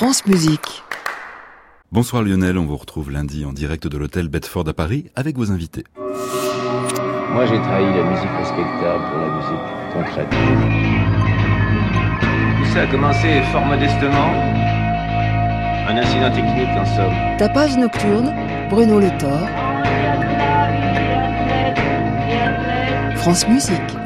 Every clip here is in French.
France Musique. Bonsoir Lionel, on vous retrouve lundi en direct de l'hôtel Bedford à Paris avec vos invités. Moi j'ai trahi la musique respectable pour la musique concrète. Tout ça a commencé fort modestement. Un incident technique en somme. Tapage nocturne, Bruno Le Thor.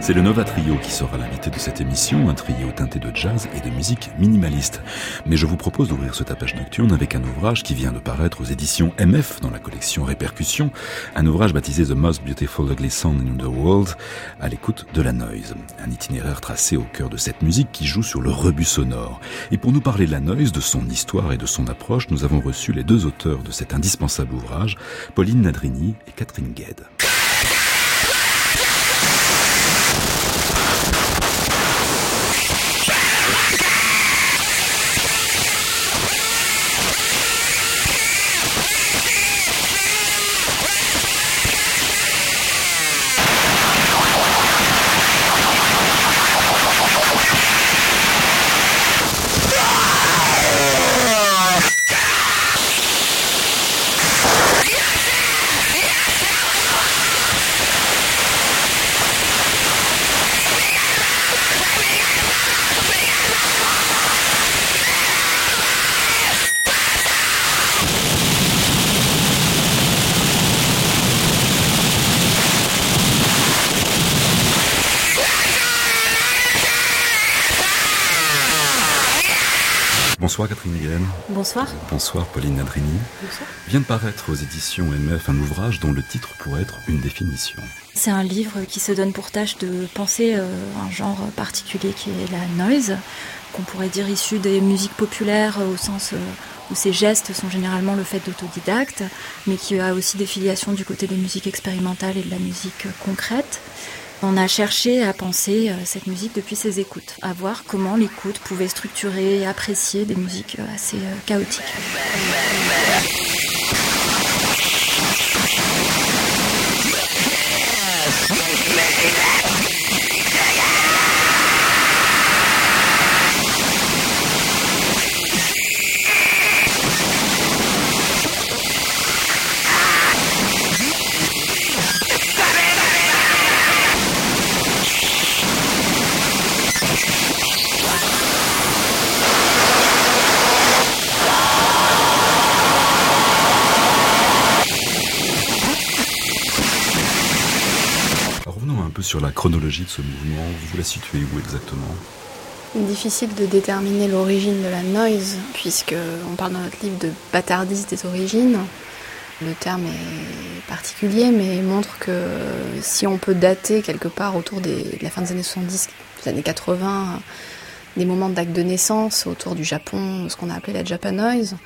C'est le Nova Trio qui sera l'invité de cette émission, un trio teinté de jazz et de musique minimaliste. Mais je vous propose d'ouvrir ce tapage nocturne avec un ouvrage qui vient de paraître aux éditions MF dans la collection Répercussion, un ouvrage baptisé The Most Beautiful Ugly Sound in the World, à l'écoute de la noise. Un itinéraire tracé au cœur de cette musique qui joue sur le rebut sonore. Et pour nous parler de la noise, de son histoire et de son approche, nous avons reçu les deux auteurs de cet indispensable ouvrage, Pauline Nadrini et Catherine Gued. Bonsoir. Bonsoir Pauline Nadrini. Bonsoir. Vient de paraître aux éditions MF un ouvrage dont le titre pourrait être une définition. C'est un livre qui se donne pour tâche de penser euh, un genre particulier qui est la noise, qu'on pourrait dire issu des musiques populaires euh, au sens euh, où ces gestes sont généralement le fait d'autodidactes, mais qui a aussi des filiations du côté des musiques expérimentales et de la musique concrète. On a cherché à penser cette musique depuis ses écoutes, à voir comment l'écoute pouvait structurer et apprécier des musiques assez chaotiques. Revenons un peu sur la chronologie de ce mouvement. Vous la situez où exactement? Difficile de déterminer l'origine de la noise, puisque on parle dans notre livre de bâtardise des origines. Le terme est particulier, mais montre que si on peut dater quelque part autour de la fin des années 70, des années 80, des moments d'acte de naissance autour du Japon, ce qu'on a appelé la Japanoise,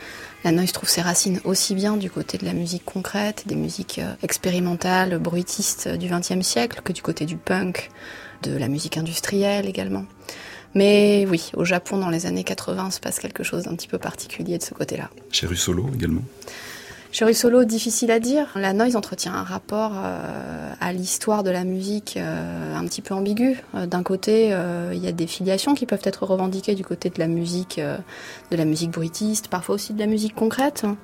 la noise trouve ses racines aussi bien du côté de la musique concrète, des musiques expérimentales, bruitistes du XXe siècle, que du côté du punk, de la musique industrielle également. Mais oui, au Japon, dans les années 80, se passe quelque chose d'un petit peu particulier de ce côté-là. Chez Russolo également? Chez Russolo, difficile à dire. La noise entretient un rapport euh, à l'histoire de la musique euh, un petit peu ambigu. Euh, D'un côté, il y a des filiations qui peuvent être revendiquées du côté de la musique, de la musique bruitiste, parfois aussi de la musique concrète, hein,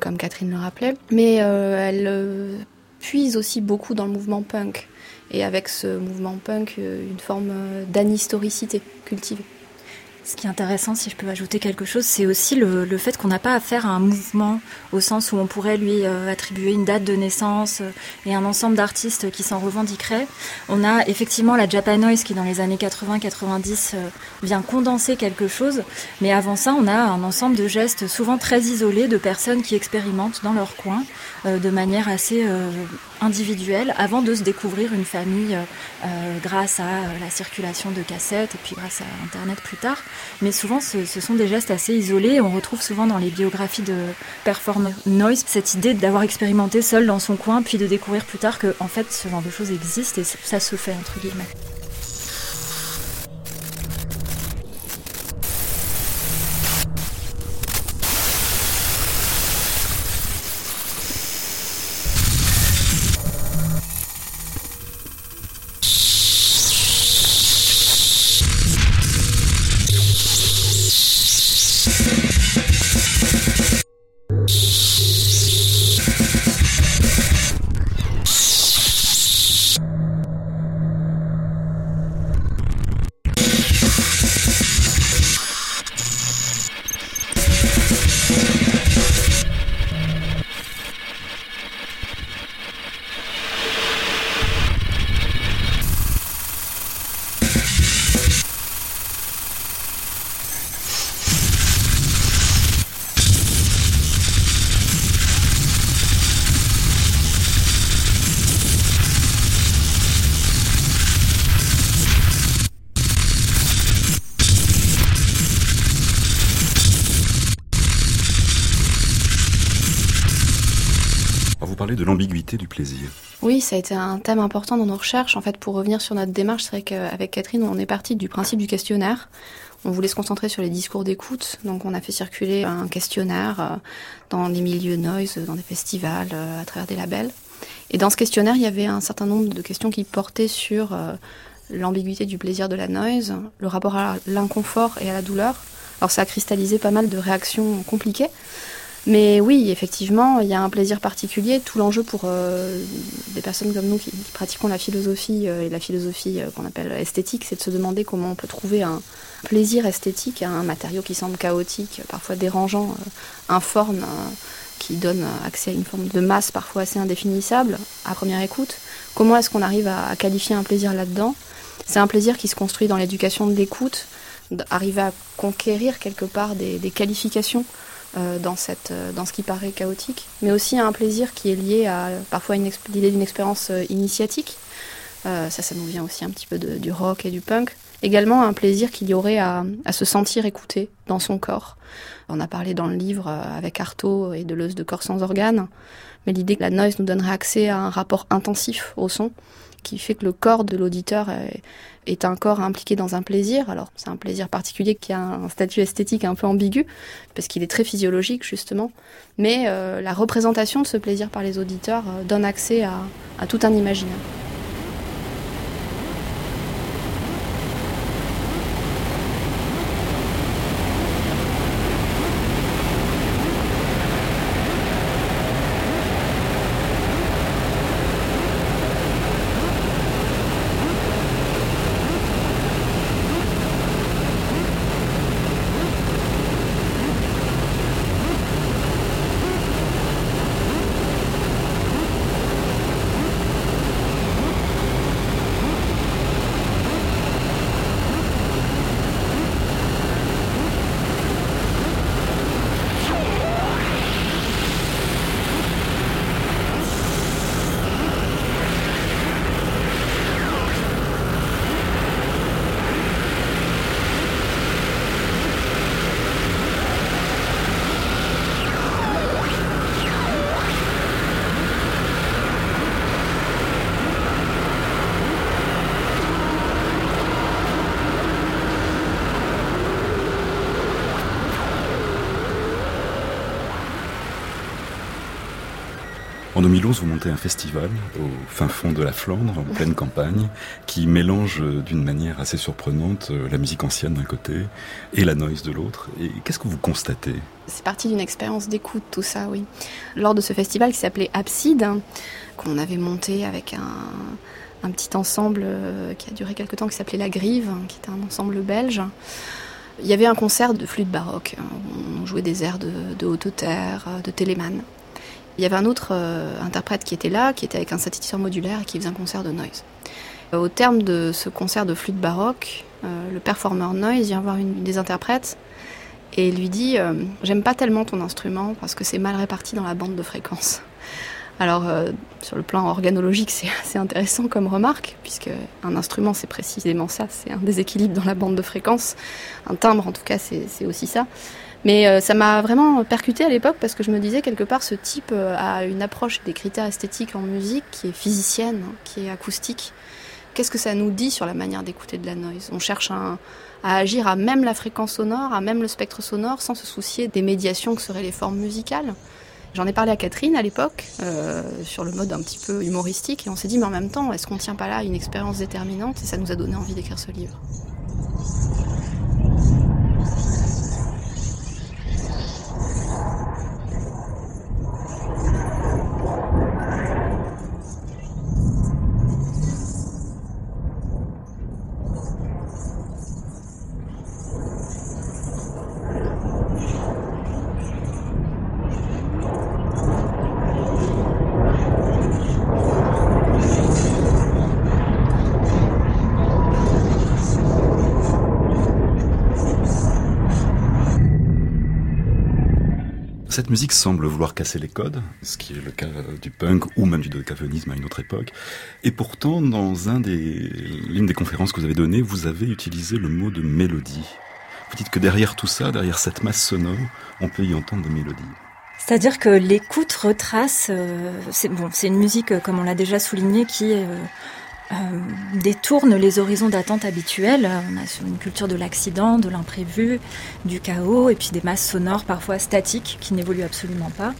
comme Catherine le rappelait. Mais elle puise aussi beaucoup dans le mouvement punk. Et avec ce mouvement punk, une forme d'anistoricité cultivée. Ce qui est intéressant, si je peux ajouter quelque chose, c'est aussi le, le fait qu'on n'a pas affaire à un mouvement au sens où on pourrait lui euh, attribuer une date de naissance euh, et un ensemble d'artistes qui s'en revendiqueraient. On a effectivement la Japanoise qui, dans les années 80-90, euh, vient condenser quelque chose, mais avant ça, on a un ensemble de gestes souvent très isolés de personnes qui expérimentent dans leur coin de manière assez individuelle avant de se découvrir une famille grâce à la circulation de cassettes et puis grâce à Internet plus tard mais souvent ce, sont des gestes assez isolés. On retrouve souvent dans les biographies de performer noise cette idée d'avoir expérimenté seul dans son coin, puis de découvrir plus tard que en fait ce genre de choses existe et ça se fait entre guillemets. De l'ambiguïté du plaisir. Oui, ça a été un thème important dans nos recherches. En fait, pour revenir sur notre démarche, c'est vrai qu'avec Catherine, on est parti du principe du questionnaire. On voulait se concentrer sur les discours d'écoute, donc on a fait circuler un questionnaire euh, dans les milieux noise, dans des festivals, euh, à travers des labels. Et dans ce questionnaire, il y avait un certain nombre de questions qui portaient sur euh, l'ambiguïté du plaisir de la noise, le rapport à l'inconfort et à la douleur. Alors ça a cristallisé pas mal de réactions compliquées. Mais oui, effectivement, il y a un plaisir particulier. Tout l'enjeu pour euh, des personnes comme nous qui, pratiquons la philosophie euh, et la philosophie euh, qu'on appelle esthétique, c'est de se demander comment on peut trouver un plaisir esthétique à un matériau qui semble chaotique, parfois dérangeant, informe, qui donne accès à une forme de masse parfois assez indéfinissable à première écoute. Comment est-ce qu'on arrive à, qualifier un plaisir là-dedans? C'est un plaisir qui se construit dans l'éducation de l'écoute, arriver à conquérir quelque part des qualifications euh, dans, cette, euh, dans ce qui paraît chaotique, mais aussi à un plaisir qui est lié à parfois l'idée d'une expérience euh, initiatique. ça, ça nous vient aussi un petit peu du rock et du punk. Également un plaisir qu'il y aurait à, à, se sentir écouté dans son corps. On a parlé dans le livre avec Artaud et Deleuze de corps sans organes, mais l'idée que la noise nous donnerait accès à un rapport intensif au son, qui fait que le corps de l'auditeur est un corps impliqué dans un plaisir. Alors c'est un plaisir particulier qui a un statut esthétique un peu ambigu, parce qu'il est très physiologique justement. Mais euh, la représentation de ce plaisir par les auditeurs euh, donne accès à, à tout un imaginaire. En 2011, vous montez un festival au fin fond de la Flandre, en pleine campagne, qui mélange euh, d'une manière assez surprenante euh, la musique ancienne d'un côté et la noise de l'autre. Et qu'est-ce que vous constatez? C'est parti d'une expérience d'écoute, tout ça, oui. Lors de ce festival qui s'appelait Abside, qu'on avait monté avec un, petit ensemble euh, qui a duré quelque temps, qui s'appelait La Grive, qui était un ensemble belge. Il y avait un concert de flûte baroque. On jouait des airs de, de Haute Terre, de Telemann. Il y avait un autre euh, interprète qui était là, qui était avec un synthétiseur modulaire et qui faisait un concert de noise. Au terme de ce concert de flûte baroque, euh, le performeur noise vient voir une des interprètes et lui dit euh, J'aime pas tellement ton instrument parce que c'est mal réparti dans la bande de fréquence. Alors, sur le plan organologique, c'est assez intéressant comme remarque, puisque un instrument, c'est précisément ça, c'est un déséquilibre dans la bande de fréquence. Un timbre, en tout cas, c'est aussi ça. Mais euh, ça m'a vraiment percuté à l'époque parce que je me disais quelque part ce type euh, a une approche des critères esthétiques en musique qui est physicienne, qui est acoustique. Qu'est-ce que ça nous dit sur la manière d'écouter de la noise? On cherche à agir à même la fréquence sonore, à même le spectre sonore, sans se soucier des médiations que seraient les formes musicales? J'en ai parlé à Catherine à l'époque, euh, sur le mode un petit peu humoristique, et on s'est dit, mais en même temps, est-ce qu'on tient pas là une expérience déterminante? Et ça nous a donné envie d'écrire ce livre. Cette musique semble vouloir casser les codes, ce qui est le cas du punk ou même du dodecafonisme à une autre époque. Et pourtant, dans l'une des conférences que vous avez données, vous avez utilisé le mot de mélodie. Vous dites que derrière tout ça, derrière cette masse sonore, on peut y entendre des mélodies. C'est-à-dire que l'écoute retrace, euh, c'est bon, c'est une musique, comme on l'a déjà souligné, qui euh, euh, détourne les horizons d'attente habituels. On a une culture de l'accident, de l'imprévu, du chaos, et puis des masses sonores parfois statiques qui n'évoluent absolument pas.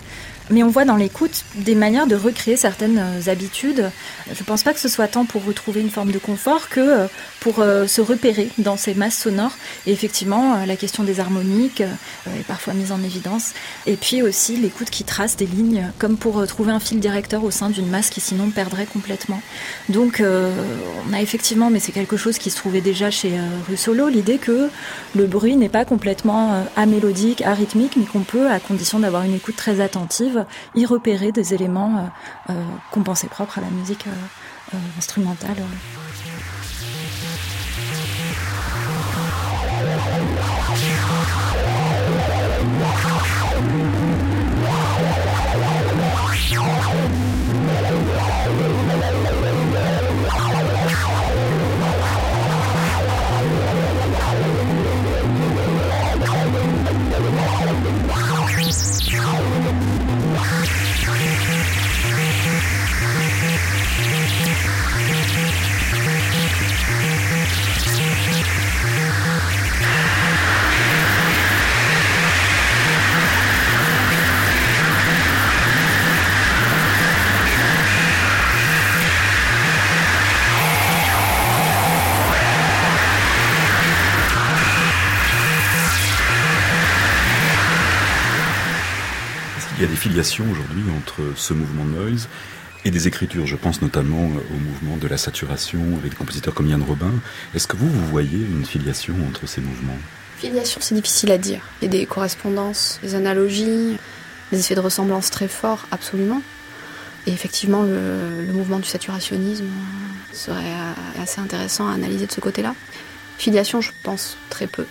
Mais on voit dans l'écoute des manières de recréer certaines euh, habitudes. Je ne pense pas que ce soit tant pour retrouver une forme de confort que euh, pour euh, se repérer dans ces masses sonores. Et effectivement, la question des harmoniques est parfois mise en évidence. Et puis aussi l'écoute qui trace des lignes, comme pour trouver un fil directeur au sein d'une masse qui sinon perdrait complètement. Donc on a effectivement, mais c'est quelque chose qui se trouvait déjà chez Russolo, l'idée que le bruit n'est pas complètement amélodique, arythmique, mais qu'on peut, à condition d'avoir une écoute très attentive, y repérer des éléments euh, euh, qu'on pensait propres à la musique euh, instrumentale. Filiations aujourd'hui entre ce mouvement noise et des écritures. Je pense notamment au mouvement de la saturation avec des compositeurs comme Yann Robin. Est-ce que vous, vous voyez une filiation entre ces mouvements? Filiation, c'est difficile à dire. Il y a des correspondances, des analogies, des effets de ressemblance très forts, absolument. Et effectivement, le, le mouvement du saturationnisme serait assez intéressant à analyser de ce côté-là. Filiation, je pense très peu.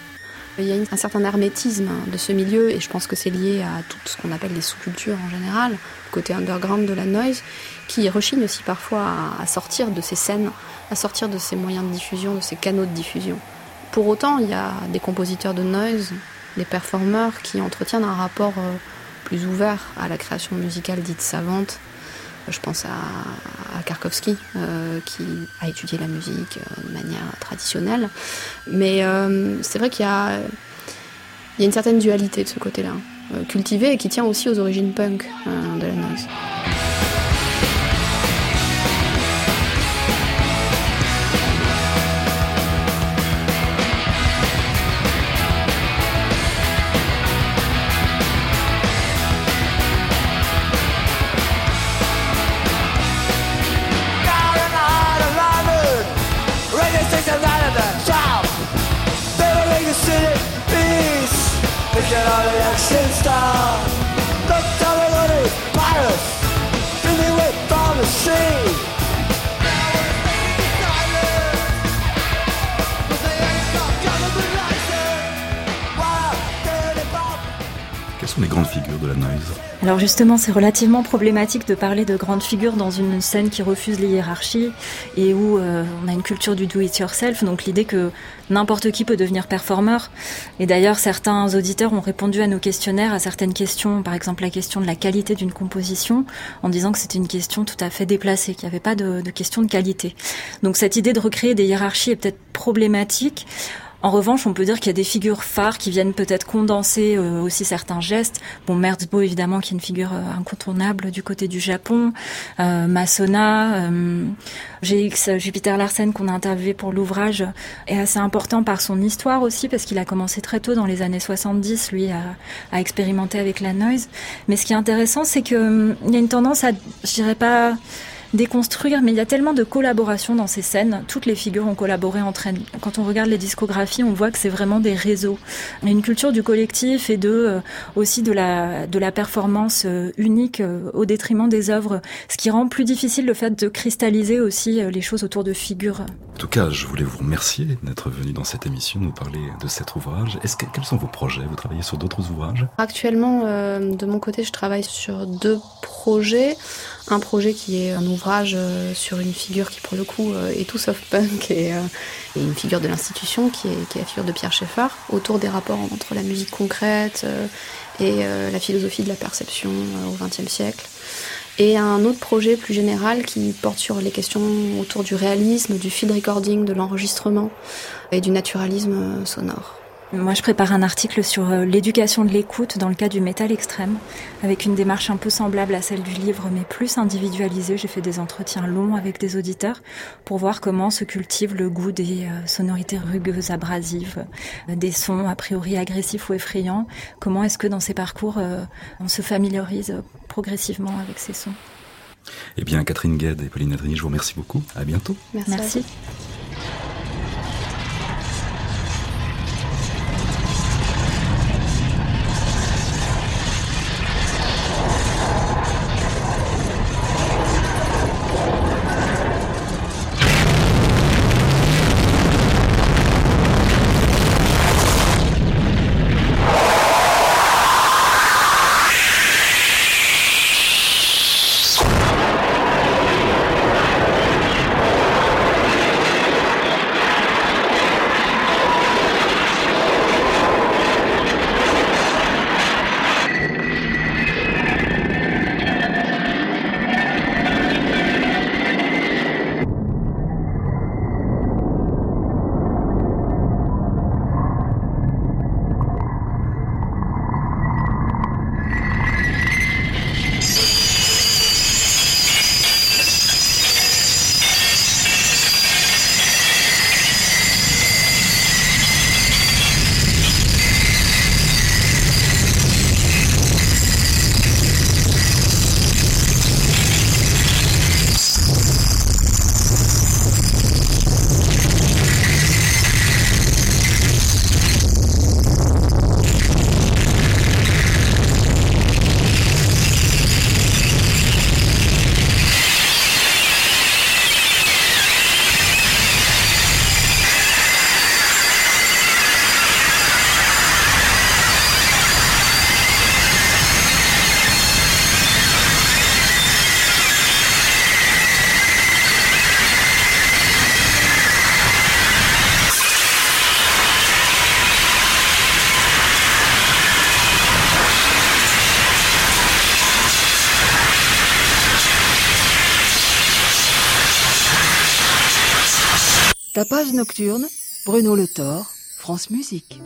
Il y a un certain hermétisme de ce milieu et je pense que c'est lié à tout ce qu'on appelle les sous-cultures en général, le côté underground de la noise, qui rechigne aussi parfois à sortir de ces scènes, à sortir de ces moyens de diffusion, de ces canaux de diffusion. Pour autant, il y a des compositeurs de noise, des performeurs qui entretiennent un rapport euh, plus ouvert à la création musicale dite savante, je pense à, Karkovsky, euh, qui a étudié la musique euh, de manière traditionnelle. Mais euh, c'est vrai qu'il y a, une certaine dualité de ce côté-là, cultivée et qui tient aussi aux origines punk de la noise. Quelles sont les grandes figures de la noise? Alors justement, c'est relativement problématique de parler de grandes figures dans une scène qui refuse les hiérarchies et où euh, on a une culture du do-it-yourself, donc l'idée que n'importe qui peut devenir performeur. Et d'ailleurs, certains auditeurs ont répondu à nos questionnaires à certaines questions, par exemple la question de la qualité d'une composition, en disant que c'était une question tout à fait déplacée, qu'il n'y avait pas de, de question de qualité. Donc cette idée de recréer des hiérarchies est peut-être problématique. En revanche, on peut dire qu'il y a des figures phares qui viennent peut-être condenser euh, aussi certains gestes. Bon, Merzbo, évidemment, qui est une figure euh, incontournable du côté du Japon. Euh, Masona, euh, GX, Jupiter Larsen, qu'on a interviewé pour l'ouvrage, est assez important par son histoire aussi, parce qu'il a commencé très tôt dans les années 70, lui, à, à expérimenter avec la noise. Mais ce qui est intéressant, c'est qu'il hum, y a une tendance à, je dirais pas déconstruire, mais il y a tellement de collaboration dans ces scènes. Toutes les figures ont collaboré entre elles. Quand on regarde les discographies, on voit que c'est vraiment des réseaux. Il y a une culture du collectif et de euh, aussi de la de la performance euh, unique euh, au détriment des œuvres, ce qui rend plus difficile le fait de cristalliser aussi les choses autour de figures. En tout cas, je voulais vous remercier d'être venu dans cette émission nous parler de cet ouvrage. Est-ce que quels sont vos projets? Vous travaillez sur d'autres ouvrages? Actuellement, de mon côté, je travaille sur deux projets. Un projet qui est un ouvrage ouvrage sur une figure qui pour le coup est tout sauf punk et, une figure de l'institution qui est, qui est, la figure de Pierre Schaeffer autour des rapports entre la musique concrète et la philosophie de la perception au XXe siècle. Et un autre projet plus général qui porte sur les questions autour du réalisme, du field recording, de l'enregistrement et du naturalisme sonore. Moi, je prépare un article sur euh, l'éducation de l'écoute dans le cas du métal extrême, avec une démarche un peu semblable à celle du livre, mais plus individualisée. J'ai fait des entretiens longs avec des auditeurs pour voir comment se cultive le goût des euh, sonorités rugueuses, abrasives, euh, des sons a priori agressifs ou effrayants. Comment est-ce que dans ces parcours, on se familiarise progressivement avec ces sons? Eh bien, Catherine Gued et Pauline Adrien, je vous remercie beaucoup. À bientôt. Merci. Merci. Tapage nocturne, Bruno Le Thor, France Musique.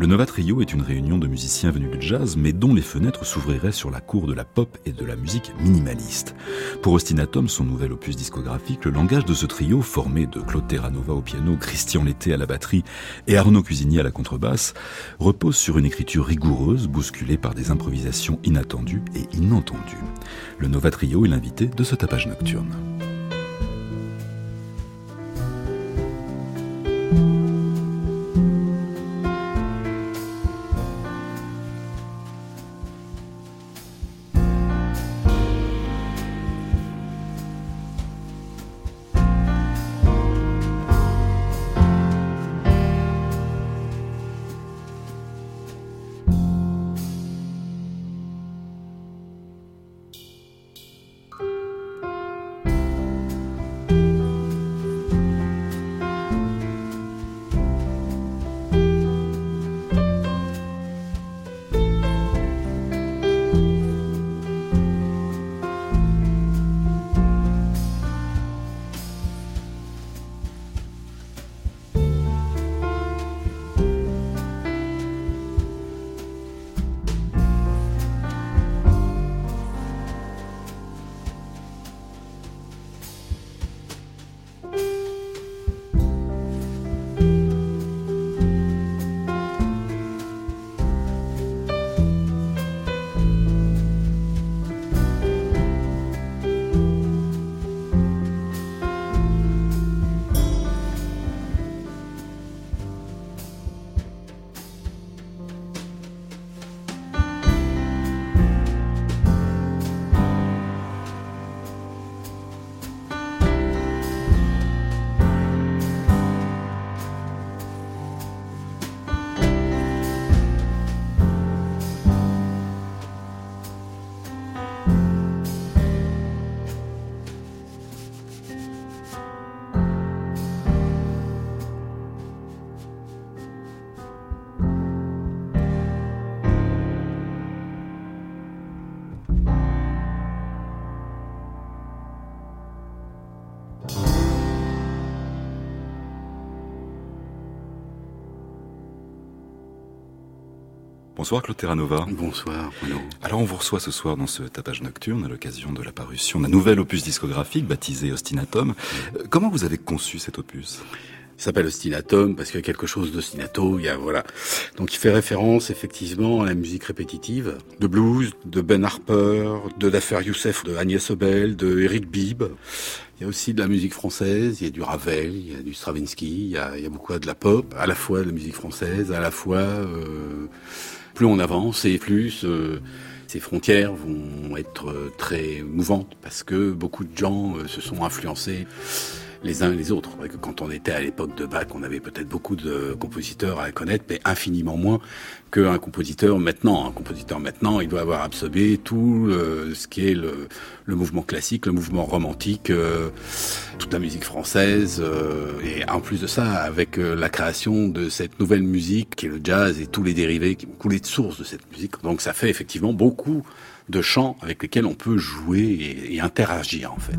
Le Nova Trio est une réunion de musiciens venus du jazz, mais dont les fenêtres s'ouvriraient sur la cour de la pop et de la musique minimaliste. Pour Ostinatom, son nouvel opus discographique, le langage de ce trio, formé de Claude Terranova au piano, Christian Lété à la batterie et Arnaud Cuisinier à la contrebasse, repose sur une écriture rigoureuse, bousculée par des improvisations inattendues et inentendues. Le Nova Trio est l'invité de ce tapage nocturne. Bonsoir Claude Terranova. Bonsoir Bruno. Alors on vous reçoit ce soir dans ce tapage nocturne à l'occasion de la parution d'un nouvel opus discographique baptisé Ostinatum. Euh, comment vous avez conçu cet opus? Il s'appelle Ostinatum parce qu'il y a quelque chose d'ostinato. Il y a voilà. Donc il fait référence effectivement à la musique répétitive de blues, de Ben Harper, de Dafer Youssef, de Agnès Obel, de Eric Bibb. Il y a aussi de la musique française, il y a du Ravel, il y a du Stravinsky, il y a, il y a beaucoup de la pop, à la fois de la musique française, à la fois euh, plus on avance et plus euh, ces frontières vont être très mouvantes parce que beaucoup de gens euh, se sont influencés les uns et les autres. Quand on était à l'époque de Bach, on avait peut-être beaucoup de compositeurs à connaître, mais infiniment moins qu'un compositeur maintenant. Un compositeur maintenant, il doit avoir absorbé tout euh, ce qui est le, mouvement classique, le mouvement romantique, euh, toute la musique française, euh, et en plus de ça, avec la création de cette nouvelle musique qui est le jazz et tous les dérivés qui ont coulé de source de cette musique. Donc ça fait effectivement beaucoup de chants avec lesquels on peut jouer et, et interagir en fait.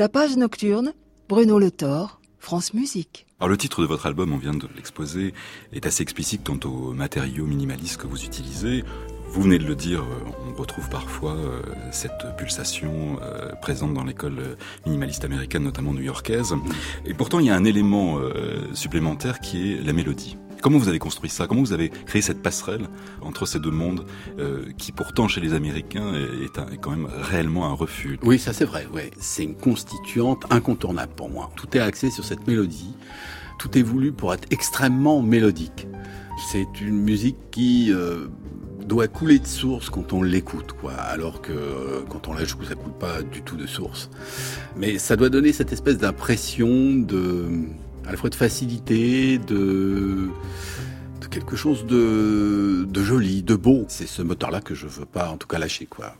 Tapage nocturne, Bruno Le Thor, France Musique. Alors le titre de votre album, on vient de l'exposer, est assez explicite quant aux matériaux minimalistes que vous utilisez. Vous venez de le dire, euh, on retrouve parfois euh, cette pulsation euh, présente dans l'école minimaliste américaine, notamment new-yorkaise. Et pourtant, il y a un élément supplémentaire qui est la mélodie. Comment vous avez construit ça? Comment vous avez créé cette passerelle entre ces deux mondes qui pourtant chez les Américains est, quand même réellement un refus Oui, ça c'est vrai. Ouais. C'est une constituante incontournable pour moi. Tout est axé sur cette mélodie. Tout est voulu pour être extrêmement mélodique. C'est une musique qui doit couler de source quand on l'écoute, quoi. Alors que euh, quand on la joue, ça coule pas du tout de source. Mais ça doit donner cette espèce d'impression de, à la fois de facilité, de, quelque chose de, joli, de beau. C'est ce moteur-là que je veux pas, en tout cas, lâcher, quoi.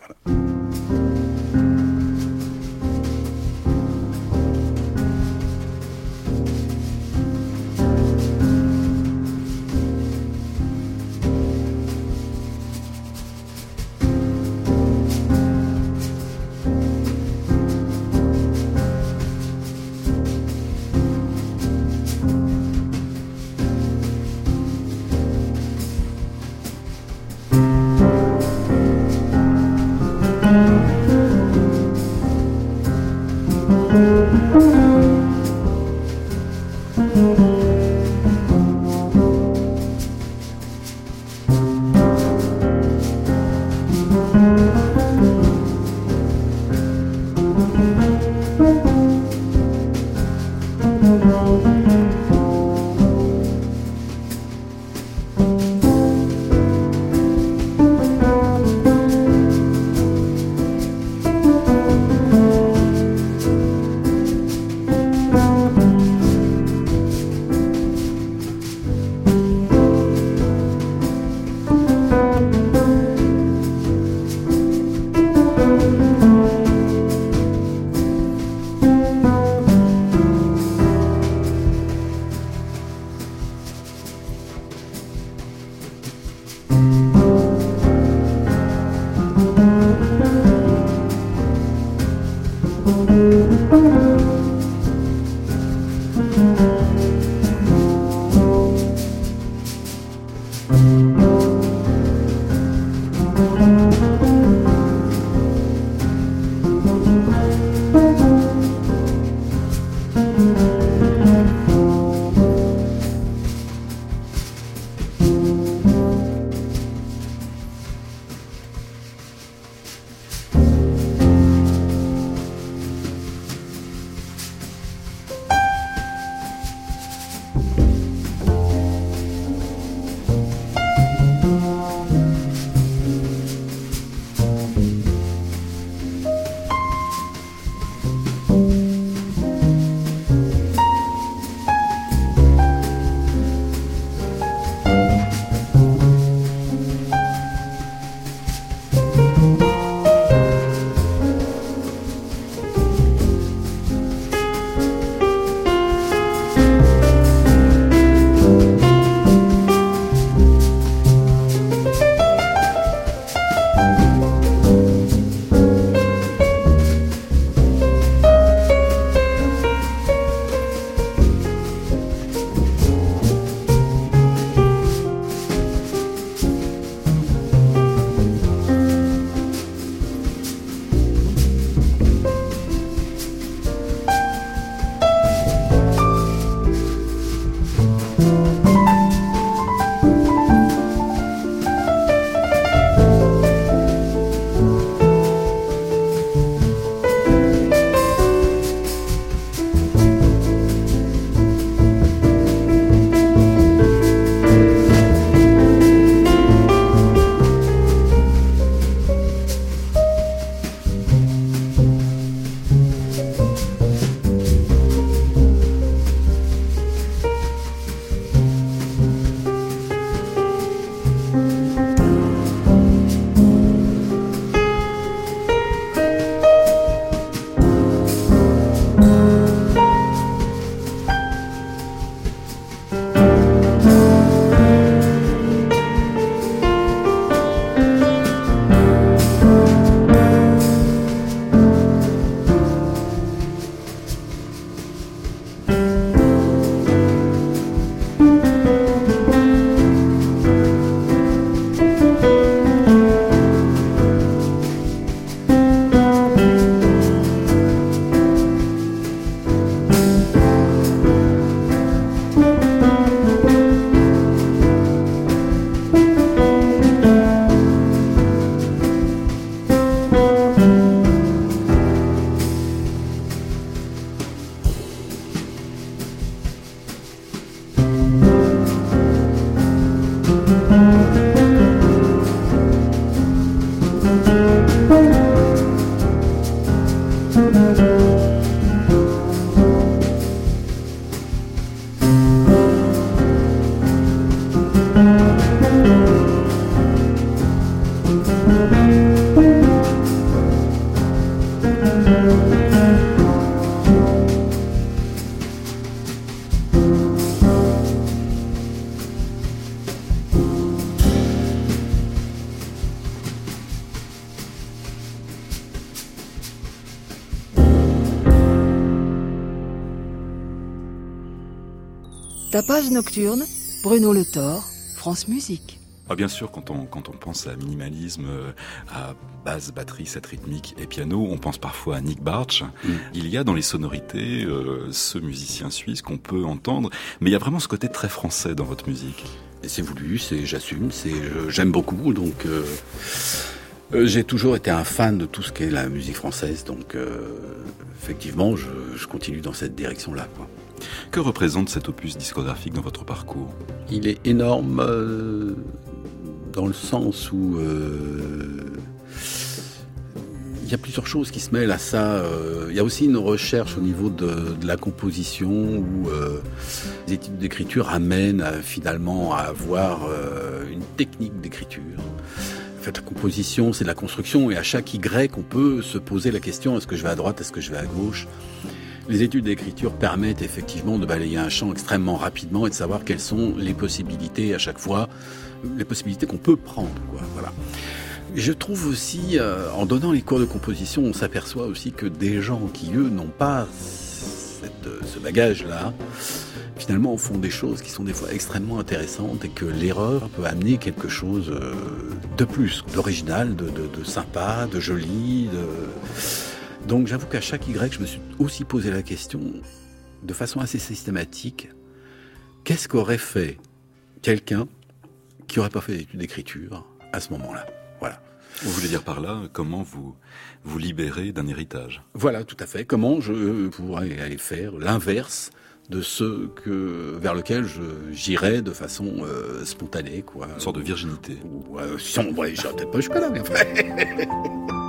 Tapage nocturne, Bruno Le Thor, France Musique. Ah, bien sûr, quand on, quand on pense à minimalisme, euh, à basse, batterie, cette rythmique et piano, on pense parfois à Nick Barch. Mm. Il y a dans les sonorités euh, ce musicien suisse qu'on peut entendre, mais il y a vraiment ce côté très français dans votre musique. C'est voulu, c'est j'assume, c'est j'aime beaucoup, donc euh, j'ai toujours été un fan de tout ce qu'est la musique française, donc effectivement, je, je, continue dans cette direction-là. Que représente cet opus discographique dans votre parcours? Il est énorme dans le sens où euh, il y a plusieurs choses qui se mêlent à ça. Euh, il y a aussi une recherche au niveau de, la composition où euh, les études d'écriture amènent finalement à avoir une technique d'écriture. En fait, la composition, c'est de la construction, et à chaque Y, on peut se poser la question est-ce que je vais à droite, est-ce que je vais à gauche? Les études d'écriture permettent effectivement de balayer un champ extrêmement rapidement et de savoir quelles sont les possibilités à chaque fois les possibilités qu'on peut prendre. voilà. Je trouve aussi, euh, en donnant les cours de composition, on s'aperçoit aussi que des gens qui, eux, n'ont pas ce bagage-là, finalement font des choses qui sont des fois extrêmement intéressantes et que l'erreur peut amener quelque chose euh, de plus, d'original, de, de, sympa, de joli. Donc j'avoue qu'à chaque Y, je me suis aussi posé la question, de façon assez systématique, qu'est-ce qu'aurait fait quelqu'un qui n'aurait pas fait d'études d'écriture à ce moment-là? Voilà. Vous voulez dire par là comment vous vous libérez d'un héritage? Voilà, tout à fait. Comment je pourrais aller faire l'inverse de ce que vers lequel j'irais de façon euh, spontanée, quoi. Une sorte de virginité. Ou, euh, si on, ouais, peut-être pas jusque-là, mais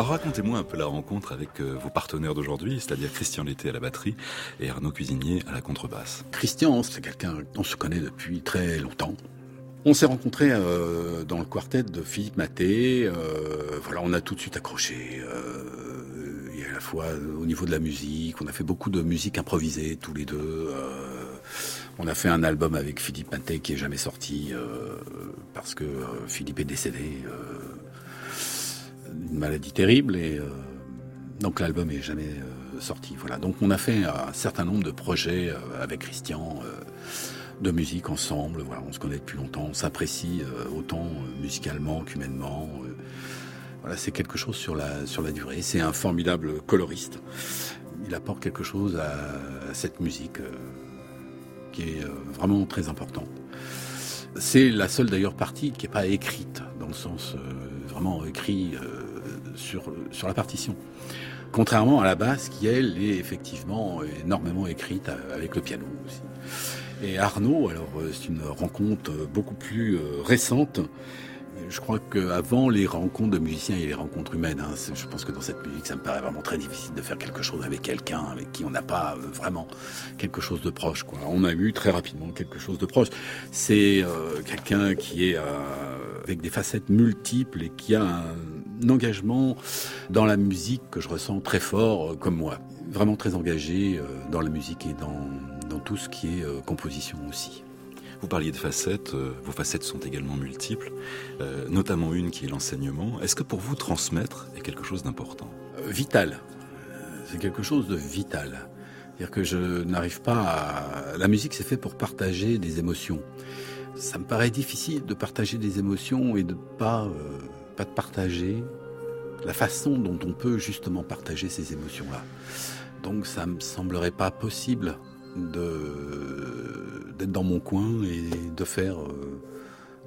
enfin. Racontez-moi un peu la rencontre avec euh, vos partenaires d'aujourd'hui, c'est-à-dire Christian Lété à la batterie et Arnaud Cuisinier à la contrebasse. Christian, c'est quelqu'un dont on se connaît depuis très longtemps. On s'est rencontrés euh, dans le quartet de Philippe Maté. Euh, voilà, on a tout de suite accroché. et à la fois au niveau de la musique, on a fait beaucoup de musique improvisée tous les deux. on a fait un album avec Philippe Maté qui est jamais sorti parce que Philippe est décédé une maladie terrible et euh, donc l'album est jamais euh, sorti. Voilà. Donc on a fait un certain nombre de projets euh, avec Christian de musique ensemble. Voilà, on se connaît depuis longtemps, on s'apprécie autant musicalement qu'humainement. Voilà, c'est quelque chose sur la sur la durée. C'est un formidable coloriste. Il apporte quelque chose à, cette musique qui est vraiment très important. C'est la seule d'ailleurs partie qui n'est pas écrite, dans le sens vraiment écrit sur, la partition. Contrairement à la basse qui, elle, est effectivement énormément écrite avec le piano aussi. Et Arnaud, alors c'est une rencontre beaucoup plus récente je crois qu'avant les rencontres de musiciens, a les rencontres humaines. Hein. Je pense que dans cette musique, ça me paraît vraiment très difficile de faire quelque chose avec quelqu'un avec qui on n'a pas euh, vraiment quelque chose de proche. On a eu très rapidement quelque chose de proche. C'est euh, quelqu'un qui est euh, avec des facettes multiples et qui a un engagement dans la musique que je ressens très fort, comme moi. Vraiment très engagé dans la musique et dans, dans tout ce qui est composition aussi. Vous parliez de facettes, euh, vos facettes sont également multiples, euh, notamment une qui est l'enseignement. Est-ce que pour vous, transmettre est quelque chose d'important? Euh, Vital. C'est quelque chose de vital. C'est-à-dire que je n'arrive pas à... La musique, c'est fait pour partager des émotions. Ça me paraît difficile de partager des émotions et de pas, pas de partager la façon dont on peut justement partager ces émotions-là. Donc ça me semblerait pas possible d'être dans mon coin et de faire euh,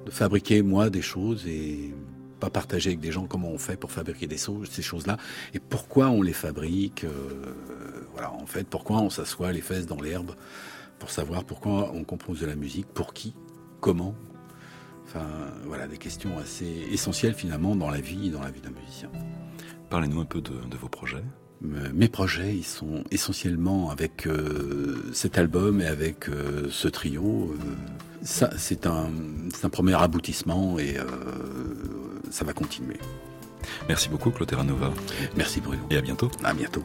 de fabriquer moi des choses et pas partager avec des gens comment on fait pour fabriquer des choses, ces choses-là et pourquoi on les fabrique. Euh, voilà, en fait, pourquoi on s'assoit les fesses dans l'herbe pour savoir pourquoi on compose de la musique, pour qui, comment. Enfin, voilà, des questions assez essentielles finalement dans la vie et dans la vie d'un musicien. Parlez-nous un peu de, vos projets. Euh, mes projets, ils sont essentiellement avec euh, cet album et avec euh, ce trio. Ça, c'est un, premier aboutissement et ça va continuer. Merci beaucoup, Clotera Nova. Merci, Bruno. Et à bientôt. À bientôt.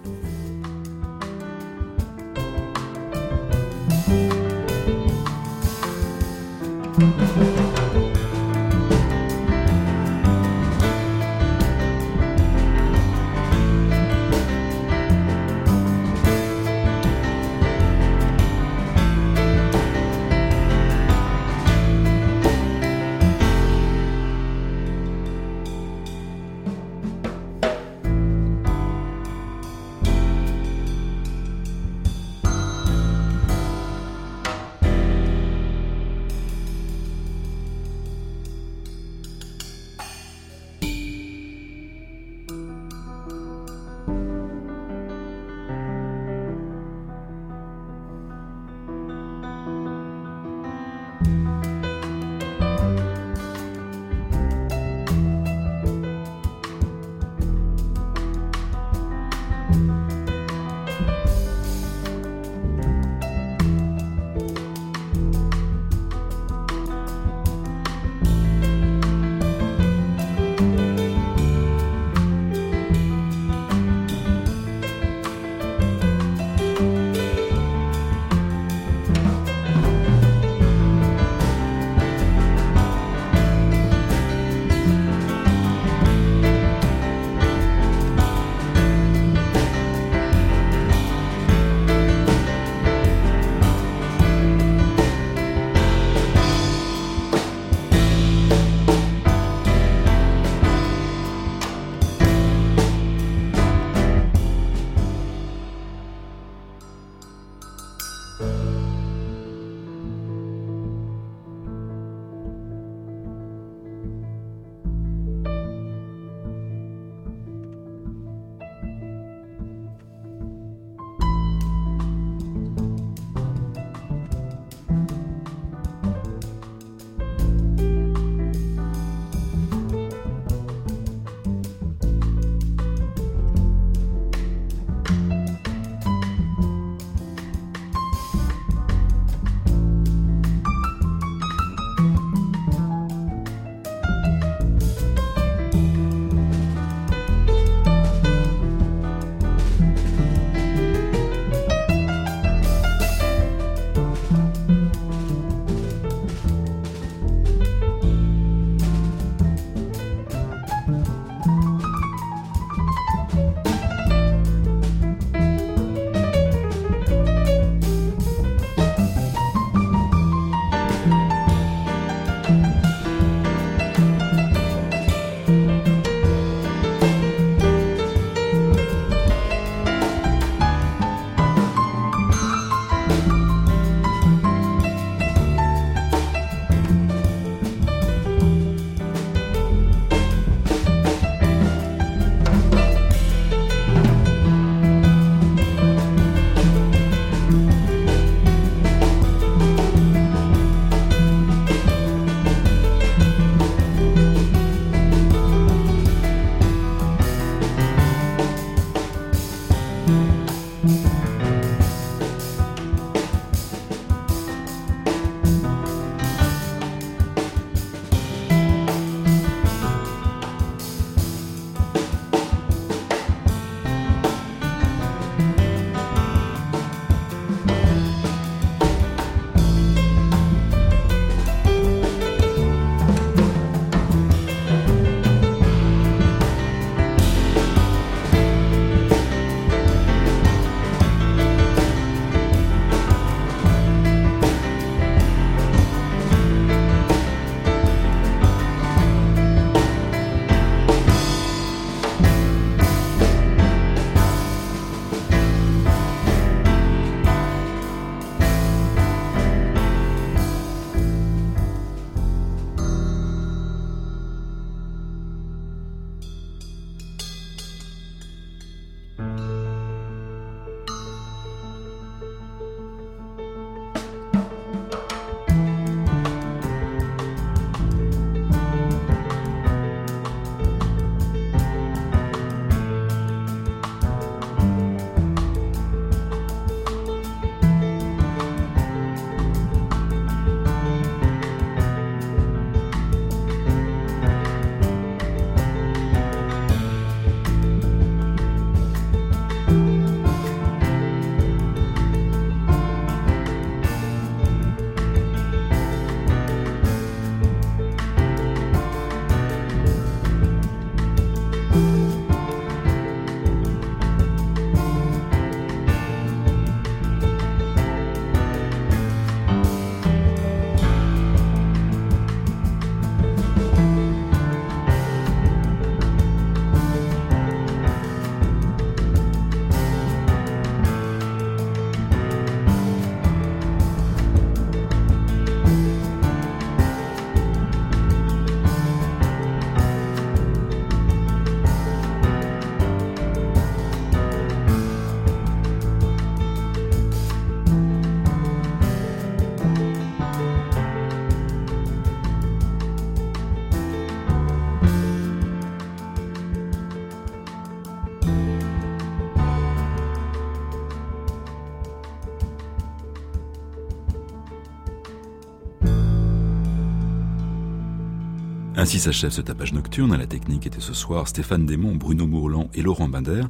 Ainsi s'achève ce tapage nocturne. À la technique était ce soir Stéphane Desmond, Bruno Mourlan et Laurent Binder.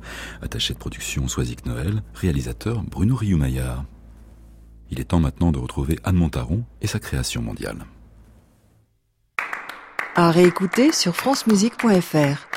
Attaché de production Soisic Noël. Réalisateur Bruno Rioumaillard. Il est temps maintenant de retrouver Anne Montaron et sa création mondiale. À réécouter sur francemusique.fr.